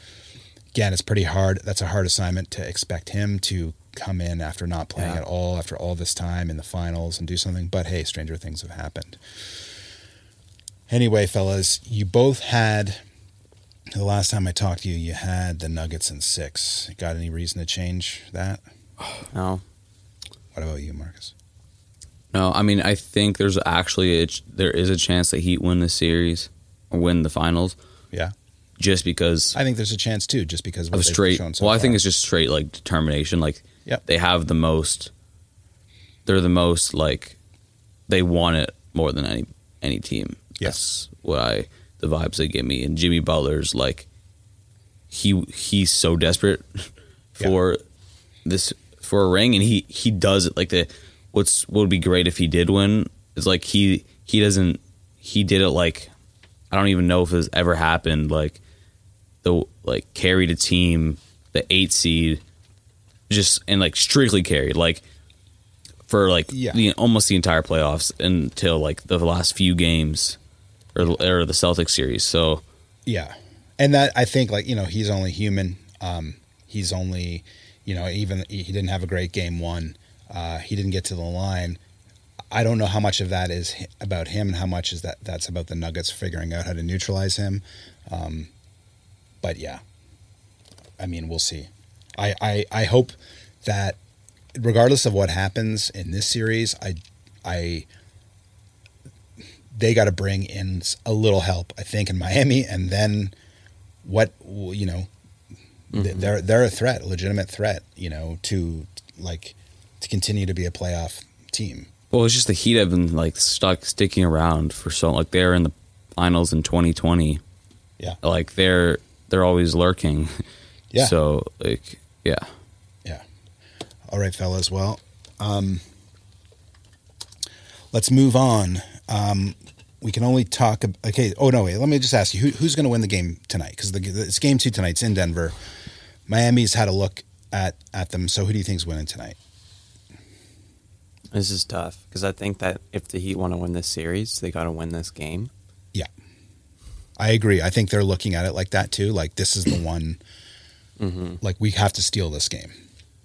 again, it's pretty hard. That's a hard assignment to expect him to come in after not playing Yeah. at all, after all this time in the finals and do something. But hey, stranger things have happened. Anyway, fellas, you both had the last time I talked to you, you had the Nuggets in six. Got any reason to change that? No, What about you, Marcus? No, I mean I think there's actually a, there is a chance that Heat win the series or win the finals Yeah, just because I think there's a chance too, just because of what of they've straight. so well, I think it's just straight like determination. Like Yep. they have the most. They're the most like they want it more than any any team. Yes. That's what I the vibes they give me. And Jimmy Butler's like he he's so desperate for this for a ring, and he he does it like the what's what would be great if he did win is like he he doesn't he did it like I don't even know if it's ever happened like the like carried a team the eight seed just and like strictly carried like for like Yeah. the almost the entire playoffs until like the last few games or or the Celtics series so Yeah, and that I think like you know he's only human. Um, he's only you know even he didn't have a great game one. Uh, he didn't get to the line. I don't know how much of that is about him and how much is that that's about the Nuggets figuring out how to neutralize him. Um, but yeah, I mean we'll see. I, I I hope that regardless of what happens in this series, I I they got to bring in a little help, I think, in Miami, and then what you know, th- they're they're a threat, a legitimate threat, you know, to like to continue to be a playoff team. Well, it's just the Heat have been like stuck sticking around for so like they're in the finals in 2020. Yeah, Like they're they're always lurking. Yeah. So like yeah. yeah. All right, fellas. Well, um, let's move on. Um, we can only talk. Okay. Oh no, wait. Let me just ask you: who, who's going to win the game tonight? Because it's game two tonight. It's in Denver. Miami's had a look at at them. So who do you think's winning tonight? this is tough because I think that if the Heat want to win this series, they got to win this game. Yeah, I agree. I think they're looking at it like that too. Like this is the one. Mm-hmm. Like we have to steal this game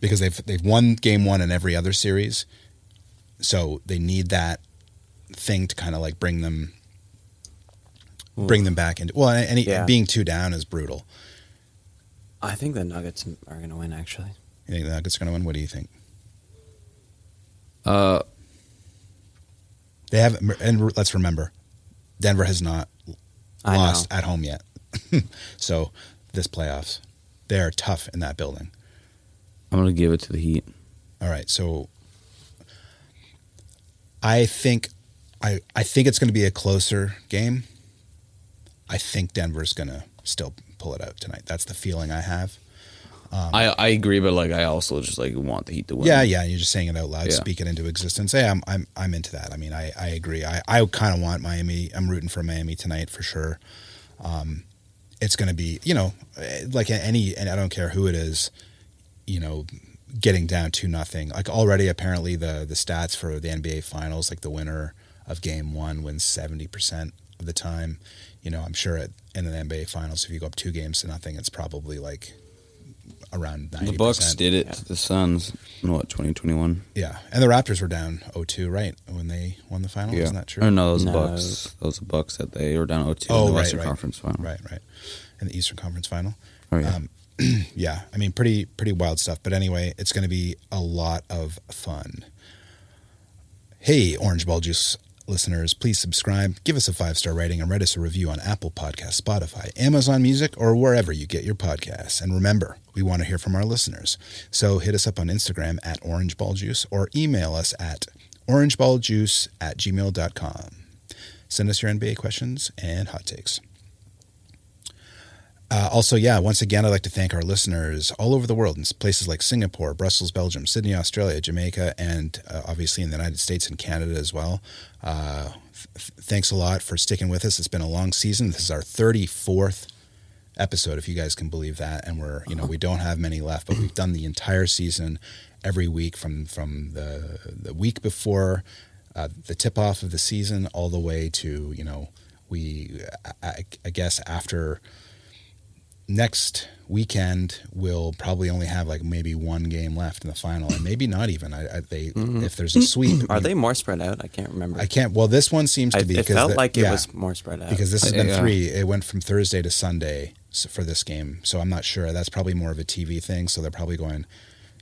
because they've they've won game one in every other series, so they need that thing to kind of like bring them bring them back into well. And, Yeah. being two down is brutal. I think the Nuggets are going to win. Actually, You think the Nuggets are going to win? What do you think? Uh They haven't, and let's remember, Denver has not I lost know. at home yet. so this playoffs. They are tough in that building. I'm gonna give it to the Heat. All right, so I think I I think it's going to be a closer game. I think Denver's going to still pull it out tonight. That's the feeling I have. I I agree, but like I also just like want the Heat to win. Yeah, yeah. You're just saying it out loud, Yeah. speak it into existence. Hey, I'm I'm I'm into that. I mean, I I agree. I I kind of want Miami. I'm rooting for Miami tonight for sure. Um, it's going to be you know eh, like any and I don't care who it is, you know, getting down to nothing. Like already, apparently the the stats for the NBA Finals, like the winner of Game One wins seventy percent of the time. You know, I'm sure at, in the NBA Finals, if you go up two games to nothing, it's probably like around ninety. the Bucks did it to the Suns in what 2021. Yeah, and the Raptors were down 0-2, right, when they won the final. Isn't that true? Or no, those No. Bucks. Those Bucks that they were down 0-2 Oh, in the right, Western right. Conference final. Right, right. In the Eastern Conference final. Oh yeah. Um, yeah, I mean, pretty pretty wild stuff. But anyway, it's going to be a lot of fun. Hey, Orange Ball Juice listeners, please subscribe, give us a five star rating, and write us a review on Apple Podcasts, Spotify, Amazon Music, or wherever you get your podcasts. And remember, we want to hear from our listeners. So hit us up on Instagram at Orange Ball Juice or email us at orangeballjuice at gmail.com. Send us your NBA questions and hot takes. Uh, also, yeah, once again, I'd like to thank our listeners all over the world in places like Singapore, Brussels, Belgium, Sydney, Australia, Jamaica, and uh, obviously in the United States and Canada as well. Uh, th- thanks a lot for sticking with us. It's been a long season. This is our 34th episode, if you guys can believe that. And we're, you know, we don't have many left, but we've done the entire season every week from from the the week before uh, the tip off of the season all the way to you know we I, I guess after next weekend we'll probably only have like maybe one game left in the final and maybe not even I, I they mm-hmm. if there's a sweep Are they more spread out? I can't remember. I can't well this one seems to I- be it 'cause felt the- like it was more spread out. because this has been Yeah. three it went from Thursday to Sunday for this game so I'm not sure that's probably more of a TV thing so they're probably going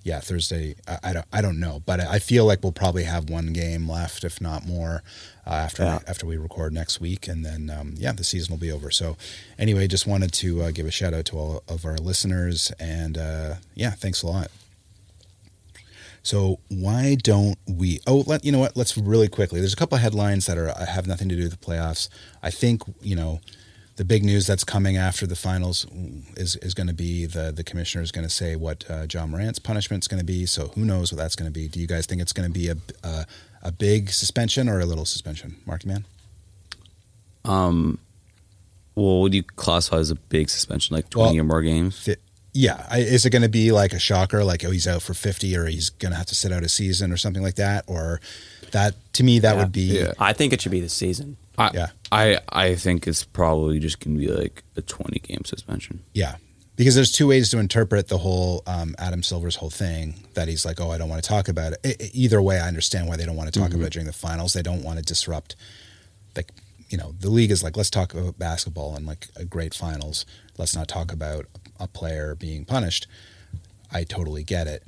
yeah Thursday I, I don't I don't know but I feel like we'll probably have one game left if not more uh, after Yeah. after we record next week and then um, yeah the season will be over so anyway just wanted to uh, give a shout out to all of our listeners and uh, yeah thanks a lot so why don't we? Oh, let you know what? Let's really quickly. There's a couple of headlines that are have nothing to do with the playoffs. I think you know the big news that's coming after the finals is is going to be the the commissioner is going to say what uh, Ja Morant's punishment is going to be. So who knows what that's going to be? Do you guys think it's going to be a, a a big suspension or a little suspension, Marky Man? Um, well, would you classify as a big suspension, like 20 Well, or more games? Fi- Yeah, I, is it going to be like a shocker, like oh he's out for fifty, or he's going to have to sit out a season, or something like that, or that to me that Yeah. would be Yeah. I think it should be the season. I, Yeah. I I think it's probably just going to be like a 20 game suspension. Yeah, because there's two ways to interpret the whole um, Adam Silver's whole thing. That he's like, oh, I don't want to talk about it. I- I- either way, I understand why they don't want to talk about it during the finals. They don't want to disrupt, like, you know, the league is like, let's talk about basketball and like a great finals. Let's not talk about a player being punished. I totally get it.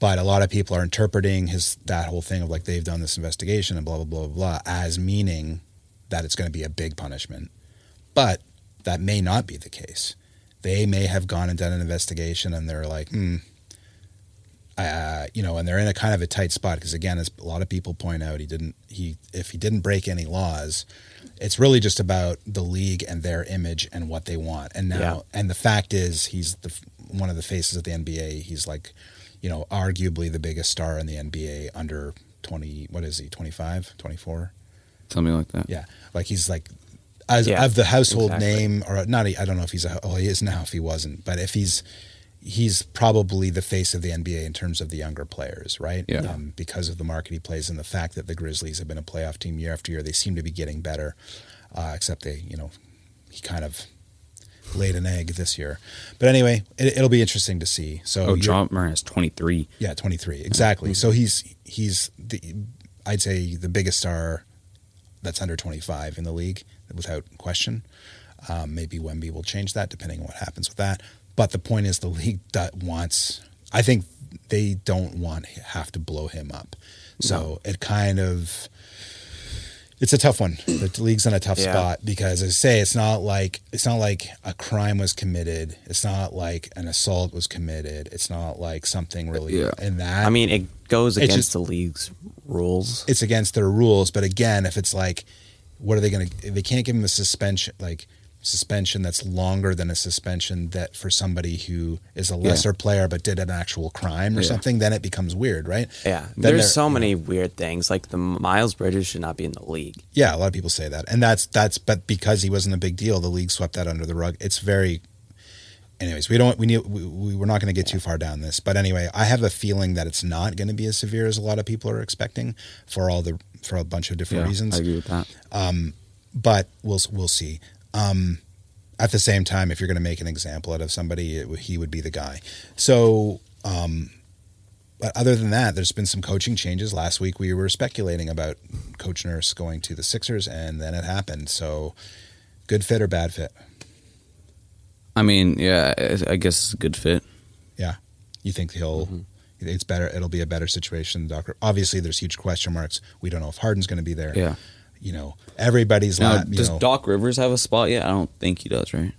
But a lot of people are interpreting his that whole thing of like they've done this investigation and blah blah blah blah blah as meaning that it's going to be a big punishment. But that may not be the case. They may have gone and done an investigation and they're like, hmm, uh, you know, and they're in a kind of a tight spot because again, as a lot of people point out, he didn't he if he didn't break any laws, it's really just about the league and their image and what they want. And now, Yeah. and the fact is, he's the one of the faces of the NBA. He's like, you know, arguably the biggest star in the NBA under twenty. What is he? 25, 24? Something like that. Yeah, like he's like as Yeah, of the household exactly. name, or not. I don't know if he's a. Oh, he is now. If he wasn't, but if he's, he's probably the face of the NBA in terms of the younger players, right? Yeah. Um, because of the market he plays and the fact that the Grizzlies have been a playoff team year after year, they seem to be getting better. Uh, except they, you know, he kind of laid an egg this year. But anyway, it, it'll be interesting to see. So Oh, Ja Morant is 23. yeah, 23. Exactly. So he's he's the I'd say the biggest star that's under 25 in the league without question. Um, maybe Wemby will change that depending on what happens with that. But the point is the league wants I think they don't want have to blow him up. So it kind of It's a tough one. The league's in a tough Yeah. spot because, as I say, it's not like it's not like a crime was committed. It's not like an assault was committed. It's not like something really Yeah. in that. I mean, it goes against just- the league's rules. it's against their rules. But again, if it's like, what are they going to? They can't give him a suspension, like suspension that's longer than a suspension that for somebody who is a lesser player but did an actual crime or Yeah. something. Then it becomes weird, right? Yeah, Then there's so many weird things. Like the Miles Bridges should not be in the league. Yeah, a lot of people say that, and that's that's. But because he wasn't a big deal, the league swept that under the rug. It's very. Anyways, we don't. We need. We, we we're not going to get too far down this, but anyway, I have a feeling that it's not going to be as severe as a lot of people are expecting for all the for a bunch of different Yeah, reasons. I agree with that. but we'll we'll see. Um, at the same time, if you're going to make an example out of somebody, it, he would be the guy. So, um, but other than that, there's been some coaching changes. Last week, we were speculating about Coach Nurse going to the Sixers, and then it happened. So, good fit or bad fit? I mean, yeah, I I guess it's a good fit. Yeah, you think he'll? It's better. It'll be a better situation. than Doc. Obviously, there's huge question marks. We don't know if Harden's going to be there. Yeah. You know, everybody's Now, not. You does know, Doc Rivers have a spot yet? I don't think he does, right?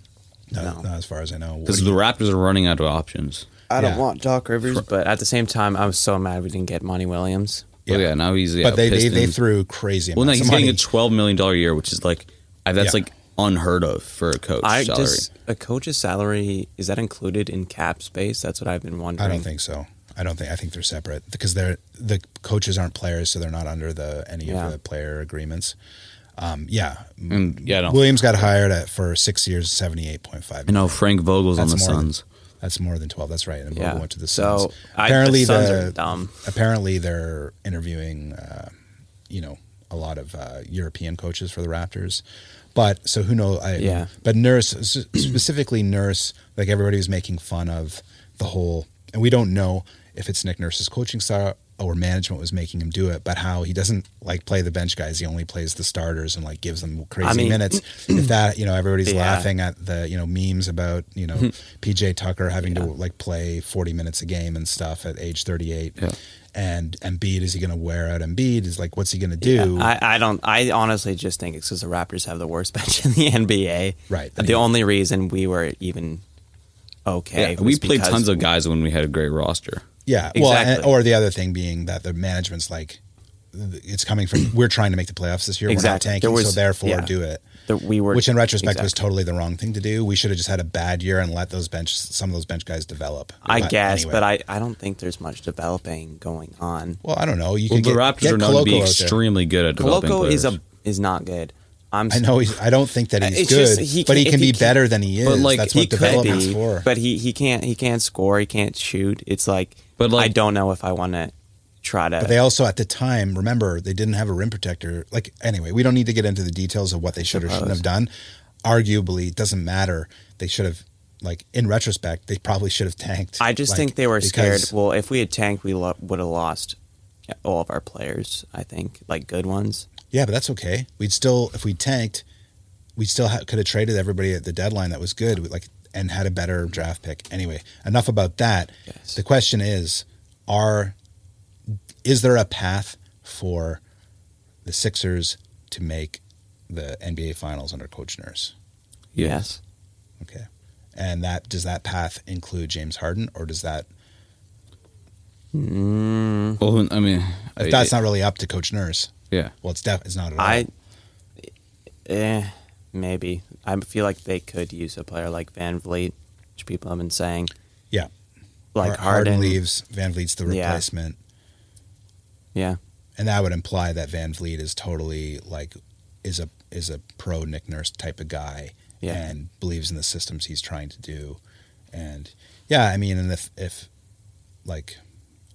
no, No. not as far as I know. Because the Raptors are running out of options. I don't Yeah. want Doc Rivers, but at the same time, I was so mad we didn't get Monty Williams. Yeah, Yeah. yeah now he's yeah, but they, they they threw crazy. Well, no, he's of getting money. a twelve million dollar year, which is like that's Yeah. like unheard of for a coach I salary. just a coach's salary is that included in cap space? That's what I've been wondering. I don't think so. I don't think. I think they're separate because they're the coaches aren't players, so they're not under the any Yeah. of the player agreements. Um, yeah, And, yeah. Williams got hired at for six years, seventy eight point five. I know Frank Vogel's on That's the more than- Suns. That's more than twelve. That's right. And Yeah. Vogel went to the So, Suns. I- apparently the Suns the are dumb. apparently they're interviewing, uh, you know, a lot of uh, European coaches for the Raptors. But so who knows? I, Yeah. But Nurse specifically Nurse, like everybody was making fun of the whole, and we don't know if it's Nick Nurse's coaching style or management was making him do it, but how he doesn't like play the bench guys. He only plays the starters and like gives them crazy I mean- minutes. if that, you know, everybody's Yeah. laughing at the, you know, memes about, you know, PJ Tucker having to like play 40 minutes a game and stuff at age 38. Yeah. And Embiid, is he going to wear out Embiid? Is like, what's he going to do? I, I don't. I honestly just think it's because the Raptors have the worst bench in the NBA. Right. The only reason we were even okay. Yeah, we played tons of guys when we had a great roster. Yeah. Well, and, or the other thing being that the management's like, it's coming from, we're trying to make the playoffs this year. We're not Exactly. tanking, There so therefore yeah. do it. that we were, Which in retrospect was totally the wrong thing to do. We should have just had a bad year and let those bench, some of those bench guys develop. I guess, anyway. but I, I don't think there's much developing going on. well, I don't know. You Well, could the get, Raptors get are known to be Koloko out there. extremely good at developing Koloko is a is not good. I'm. I know. He's, I don't think that he's good, just he but he can't- he be can't- better than he is. But, like, That's he what could development's be, for. but he he can't he can't score. He can't shoot. It's like, But, like- I don't know if I want to try to. But they also, at the time, remember they didn't have a rim protector. Like anyway, we don't need to get into the details of what they should or shouldn't have done. Arguably, it doesn't matter. They should have, like in retrospect, they probably should have tanked. I just like, think they were scared. Well, if we had tanked, we lo- would have lost all of our players. I think, like good ones. Yeah, but that's okay. We'd still, if we tanked, we still ha- could have traded everybody at the deadline that was good, like and had a better draft pick. Anyway, enough about that. Yes. The question is, are is there a path for the Sixers to make the NBA Finals under Coach Nurse? Yes. Okay, and that does that path include James Harden, or does that Mm, well, I mean, if that's not really up to Coach Nurse? yeah. Well, it's def- it's not at all. I. Eh, maybe. I feel like they could use a player like VanVleet, which people have been saying. yeah, Like Har- Harden Harden. leaves, VanVleet's the replacement. Yeah. and that would imply that VanVleet is totally like is a is a pro Nick Nurse type of guy Yeah. and believes in the systems he's trying to do and yeah I mean and if if like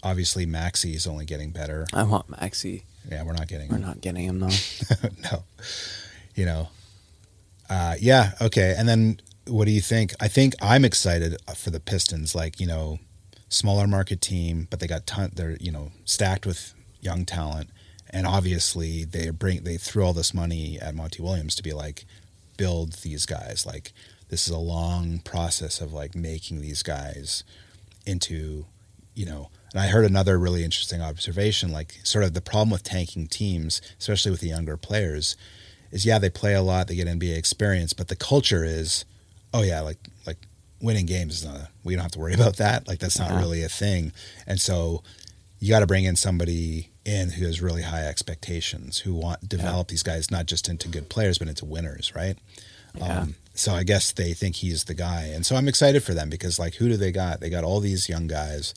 obviously Maxey is only getting better I want Maxey. yeah we're not getting We're not getting him though. no you know uh yeah okay. And then what do you think? I think I'm excited for the Pistons like you know smaller market team but they got ton they're you know stacked with young talent. And obviously they bring they threw all this money at Monty Williams to be like build these guys. Like this is a long process of like making these guys into you know And I heard another really interesting observation like, sort of the problem with tanking teams, especially with the younger players, is yeah, they play a lot, they get NBA experience, but the culture is, oh yeah, like, like, winning games is not a, we don't have to worry about that. Like that's not Yeah. really a thing. And so you got to bring in somebody in who has really high expectations who want develop these guys not just into good players but into winners right? Yeah. um, so i guess they think he's the guy. And so i'm excited for them because like who do they got? They got all these young guys.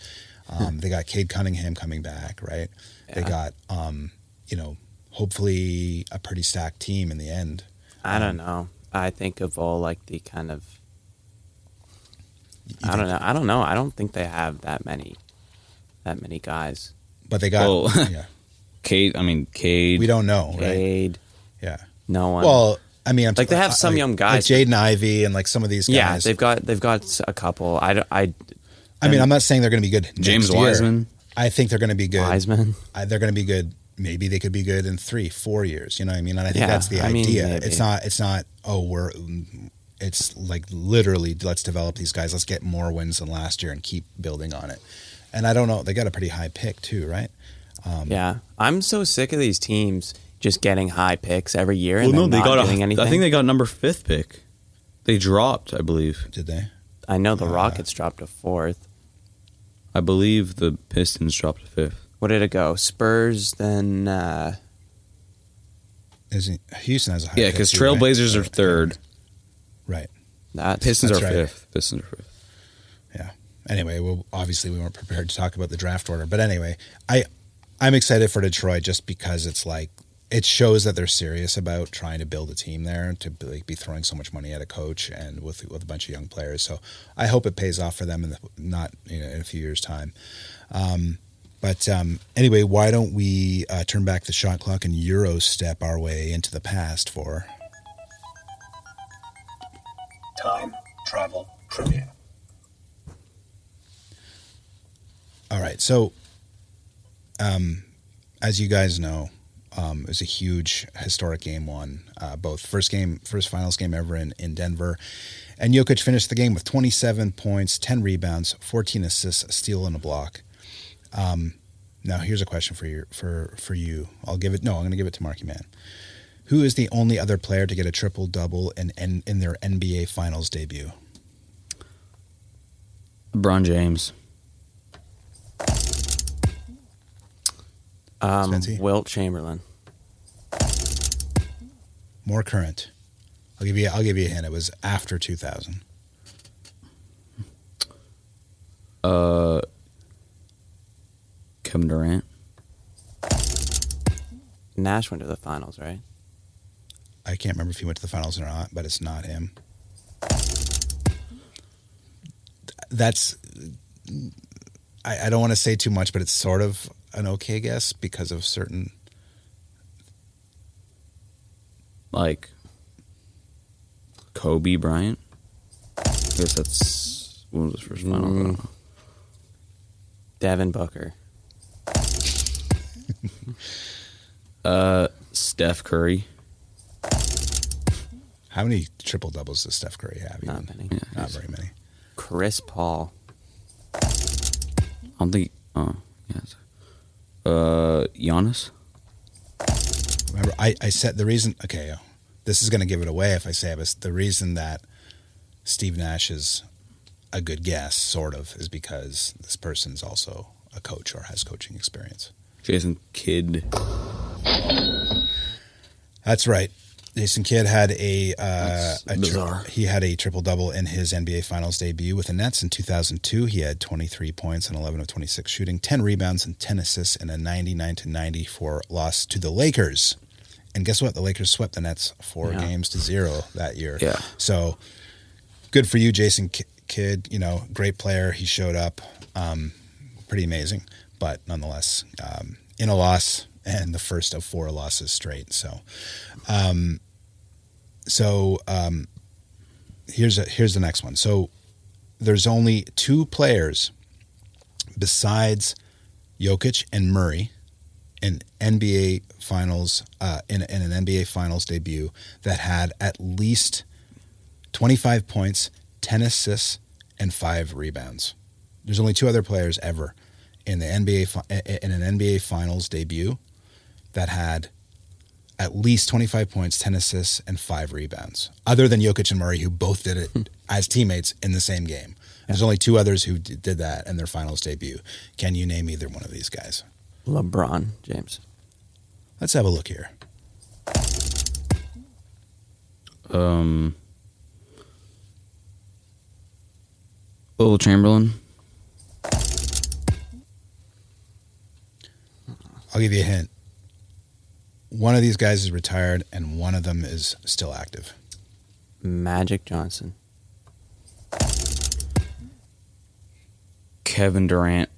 Um, they got Cade Cunningham coming back right? They got um, you know hopefully a pretty stacked team in the end I don't um, know. I think of all like the kind of. You I don't know. I don't know. I don't think they have that many, that many guys. but they got Well- yeah Cade, I mean Cade. we don't know right yeah no one. Well, I mean, I'm Like, they have some like- young guys, like Jaden Ivey, and like some of these guys. yeah, they've got they've got a couple. I don't- I I mean, I'm not saying they're going to be good. James next year. Wiseman. I think they're going to be good. Wiseman. I, they're going to be good. Maybe they could be good in three, four years. You know what I mean? And I think Yeah, that's the I idea. maybe. it's not. It's not. Oh, we're. It's like literally, let's develop these guys. Let's get more wins than last year and keep building on it. And I don't know. They got a pretty high pick too, right? Um, Yeah, I'm so sick of these teams just getting high picks every year Well, and no, then they not got. doing A, anything. I think they got number fifth pick. They dropped, I believe. Did they? I know uh, the Rockets dropped a fourth. I believe the Pistons dropped a fifth. What did it go? Spurs, then uh, Isn't Houston has a high Yeah, because too, right? Trailblazers are third. Right. that Pistons That's are right. fifth. Pistons are fifth. yeah. Anyway, well, obviously we weren't prepared to talk about the draft order, but anyway, I I'm excited for Detroit just because it's like it shows that they're serious about trying to build a team there to be, like, be throwing so much money at a coach and with with a bunch of young players. So I hope it pays off for them in the not you know in a few years time. Um, but um, anyway, why don't we uh, turn back the shot clock and Euro step our way into the past for Time travel trivia. All right. So, um, as you guys know, um, it was a huge historic game one. Uh, both first game, first finals game ever in, in Denver. And Jokic finished the game with 27 points, 10 rebounds, 14 assists, a steal, and a block. Um, now, here's a question for you. For for you, I'll give it. No, I'm going to give it to Marky Man. Who is the only other player to get a triple double in, in in their NBA Finals debut? LeBron James. um, Spency? Wilt Chamberlain. More current. I'll give you. I'll give you a hint. It was after 2000. Uh, Kevin Durant. Nash went to the finals, right? I can't remember if he went to the finals or not, but it's not him. That's. I, I don't want to say too much, but it's sort of an okay guess because of certain. Like Kobe Bryant. I guess that's what was the first final. I don't mm. know. Devin Booker. Uh, Steph Curry. How many triple doubles does Steph Curry have? Not many. Yeah, Not very many. Chris Paul. I don't think. Oh, yes. Uh, Giannis. Remember, I, I said the reason. Okay, uh, this is going to give it away if I say it. But the reason that Steve Nash is a good guess, sort of, is because this person's also a coach or has coaching experience. Jason Kidd. That's right. Jason Kidd had a, uh, a tri- bizarre. he had a triple double in his NBA Finals debut with the Nets in 2002. He had 23 points and 11 of 26 shooting, 10 rebounds and 10 assists in a 99 to 94 loss to the Lakers. And guess what? The Lakers swept the Nets four Yeah. games to zero that year. Yeah. So good for you, Jason Ki- Kidd. You know, great player. He showed up. Um, pretty amazing, but nonetheless, um, in a loss and the first of four losses straight. So, um, so um, here's a, here's the next one. So there's only two players besides Jokic and Murray in NBA finals uh, in, in an NBA finals debut that had at least 25 points, 10 assists, and five rebounds. There's only two other players ever in the NBA in an NBA Finals debut that had at least 25 points, 10 assists, and five rebounds, other than Jokic and Murray, who both did it as teammates in the same game. There's only two others who did that in their finals debut. Can you name either one of these guys? LeBron James. Let's have a look here. Um, Wilt Chamberlain. I'll give you a hint. One of these guys is retired, and one of them is still active. Magic Johnson. Kevin Durant.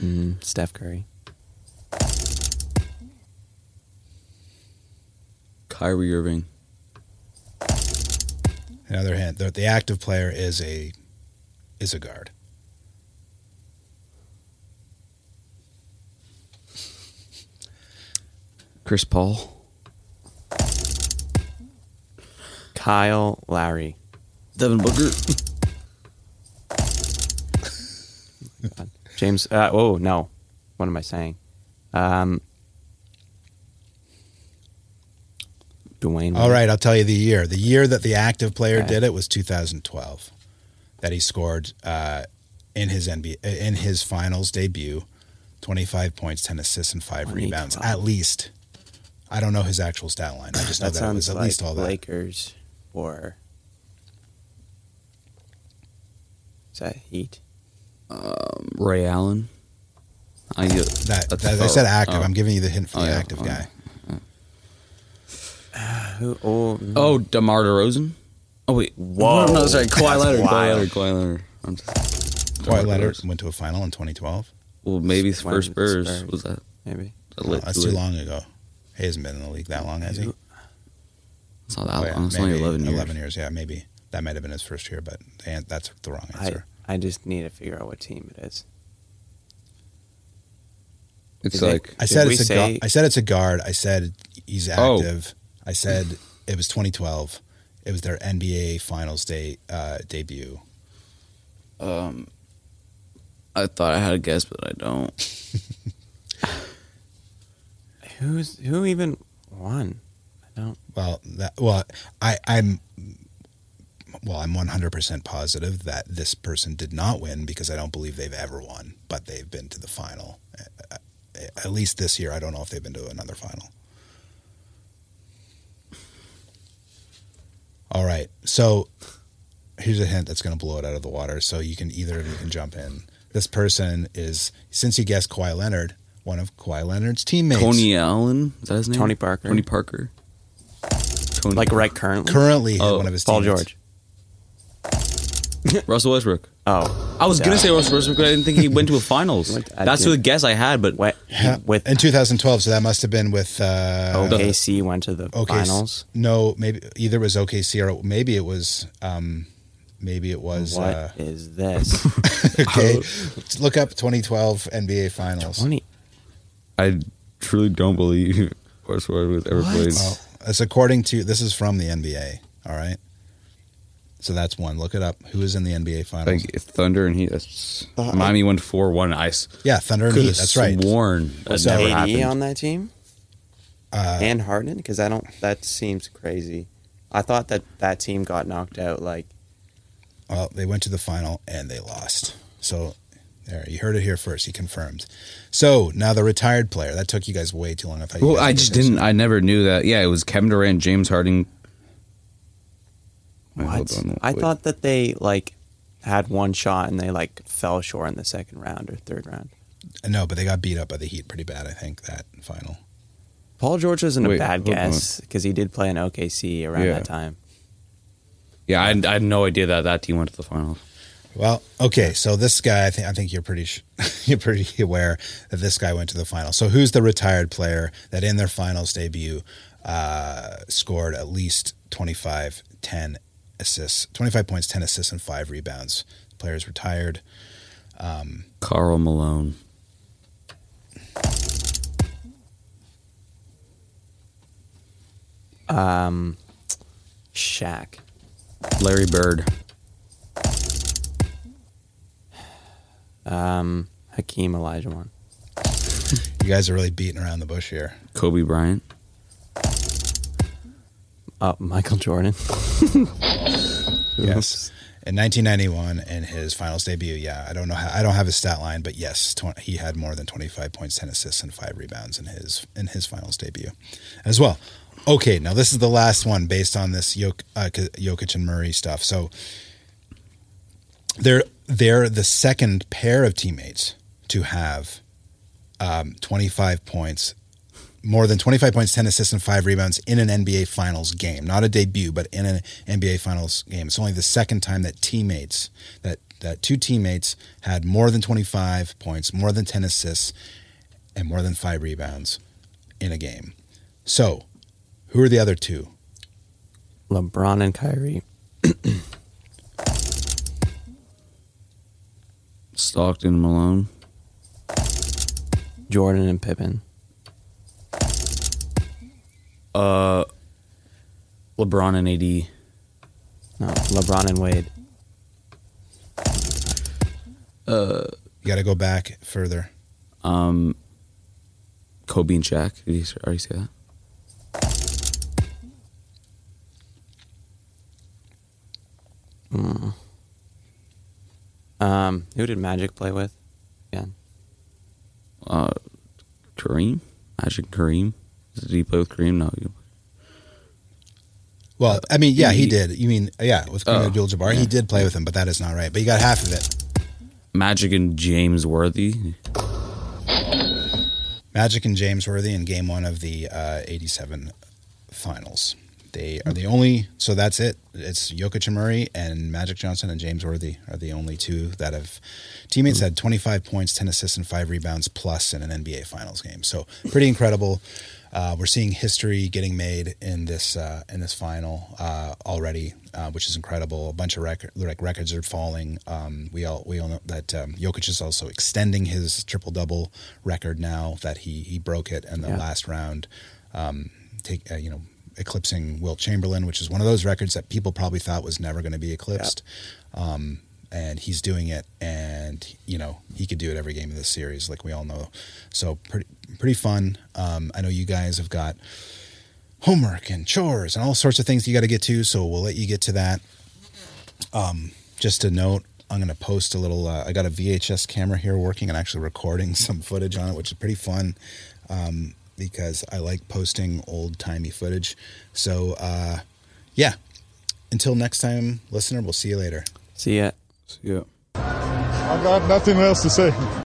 Mm, Steph Curry. Kyrie Irving. Another hint: the, the active player is a is a guard. Chris Paul. Kyle Lowry. Devin Booker. James. Uh, oh no, what am I saying? Um, Dwayne. All right, I'll tell you the year. The year that the active player Okay. did it was 2012. That he scored uh, in his NBA in his finals debut, 25 points, 10 assists, and five rebounds at least. I don't know his actual stat line. I just know That that, it was at like least all that. Lakers or is that Heat? Ray Allen. I get That, that's that I oh, said active. oh. I'm giving you the hint for Oh, the yeah. active Oh, guy. Who? Oh, mm, Oh, Demar Derozan. Oh wait, Whoa. No, no, sorry, Kawhi That's Leonard. Kawhi wild. Leonard. Kawhi Leonard. I'm just, Kawhi Leonard went to a final in 2012. Well, maybe When for Spurs, Spurs. was that? maybe. that Oh, lit- that's lit- too long ago. He hasn't been in the league that long, has he? It's not that Oh, yeah, long. It's only eleven years. 11 years, yeah, maybe. That might have been his first year, but that's the wrong answer. I just need to figure out what team it is. It's Is it- like I said it's a say- gu- I said it's a guard. I said he's Oh. active. I said it was 2012. It was their NBA Finals day uh, debut. um, I thought I had a guess, but I don't. Who's who even won? I don't. Well, that well, I I'm well, I'm 100% positive that this person did not win because I don't believe they've ever won, but they've been to the final. At least this year, I don't know if they've been to another final. All right. So here's a hint that's going to blow it out of the water. So you can either of you can jump in. This person is, since you guessed Kawhi Leonard, one of Kawhi Leonard's teammates. Tony Allen. Is that his name? Tony Parker. Tony Parker. Tony Like right currently. currently Oh, one of his Paul teammates. George. Russell Westbrook. Oh, I was gonna say Russell Westbrook, but I didn't think he went to a finals. Went- I That's did- the guess I had, but What, Yeah, with in 2012, so that must have been with uh, OKC went to the OK finals. No, maybe either it was OKC or maybe it was um, maybe it was What uh, is this? okay. Look up 2012 NBA Finals. Twenty. I truly don't believe Russell Westbrook ever What? played. Well, it's according to this is from the NBA. All right, so that's one. Look it up. Who is in the NBA Finals? Like if Thunder and Heat. That's Miami won four one. Ice. yeah, Thunder and could Heat. That's right. Sworn that So- never AD happened. on that team Uh, and Harden because I don't. That seems crazy. I thought that that team got knocked out. Like Well, they went to the final and they lost. So there, you heard it here first. He confirmed. So now the retired player. That took you guys way too long. I thought. You Well, I just didn't. I never knew that. Yeah, it was Kevin Durant, James Harden. Wait, hold what? on, I wait. thought that they like had one shot and they like fell short in the second round or third round. No, but they got beat up by the Heat pretty bad. I think that final. Paul George wasn't Wait, a bad hold on. guess because he did play in OKC around Yeah. that time. Yeah, I, I had no idea that that team went to the finals. Well, okay. So this guy, I think, I think you're pretty, sh- you're pretty aware that this guy went to the final. So who's the retired player that in their finals debut uh, scored at least 25, 10 assists, 25 points, 10 assists, and five rebounds? Player's retired. Um, Karl Malone. Um, Shaq. Larry Bird. Um, Hakeem Olajuwon. You guys are really beating around the bush here. Kobe Bryant. Uh, Michael Jordan. Yes. In 1991, in his finals debut, yeah, I don't know how I don't have his stat line, but yes, tw- he had more than 25 points, 10 assists, and five rebounds in his in his finals debut, as well. Okay, now this is the last one based on this Jok- uh, Jokic and Murray stuff. So they're they're the second pair of teammates to have um, 25 points, more than 25 points, 10 assists, and five rebounds in an NBA Finals game. Not a debut, but in an NBA Finals game. It's only the second time that teammates, that, that two teammates had more than 25 points, more than 10 assists, and more than five rebounds in a game. So, who are the other two? LeBron and Kyrie. Stockton and Malone. Jordan and Pippen. Uh, LeBron and AD. No, LeBron and Wade. Uh, You got to go back further. Um, Kobe and Shaq. Did you already say that? Um, who did Magic play with? Yeah. Uh, Kareem. Magic and Kareem. Did he play with Kareem? No. he- Well, I mean, yeah, he he- did. You mean, yeah, with Kareem Oh, Abdul-Jabbar, he did play with him, but that is not right. But you got half of it. Magic and James Worthy. Magic and James Worthy in Game One of the uh, '87 Finals. They are the only. So that's it. It's Jokic and Murray and Magic Johnson and James Worthy are the only two that have teammates had 25 points, 10 assists, and five rebounds plus in an NBA Finals game. So pretty incredible. Uh, we're seeing history getting made in this uh, in this final uh, already, uh, which is incredible. A bunch of record, like records are falling. Um, we all we all know that um, Jokic is also extending his triple double record now that he he broke it in the Yeah. last round. Um, take uh, you know eclipsing Wilt Chamberlain, which is one of those records that people probably thought was never going to be eclipsed. Um, and he's doing it, and you know he could do it every game of this series, like we all know. So pretty pretty fun. Um, I know you guys have got homework and chores and all sorts of things you got to get to, so we'll let you get to that. Um, just a note. I'm going to post a little. Uh, I got a VHS camera here working and actually recording some footage on it, which is pretty fun um, because I like posting old timey footage. So, uh, yeah. Until next time, listener, we'll see you later. See ya. See ya. I got nothing else to say.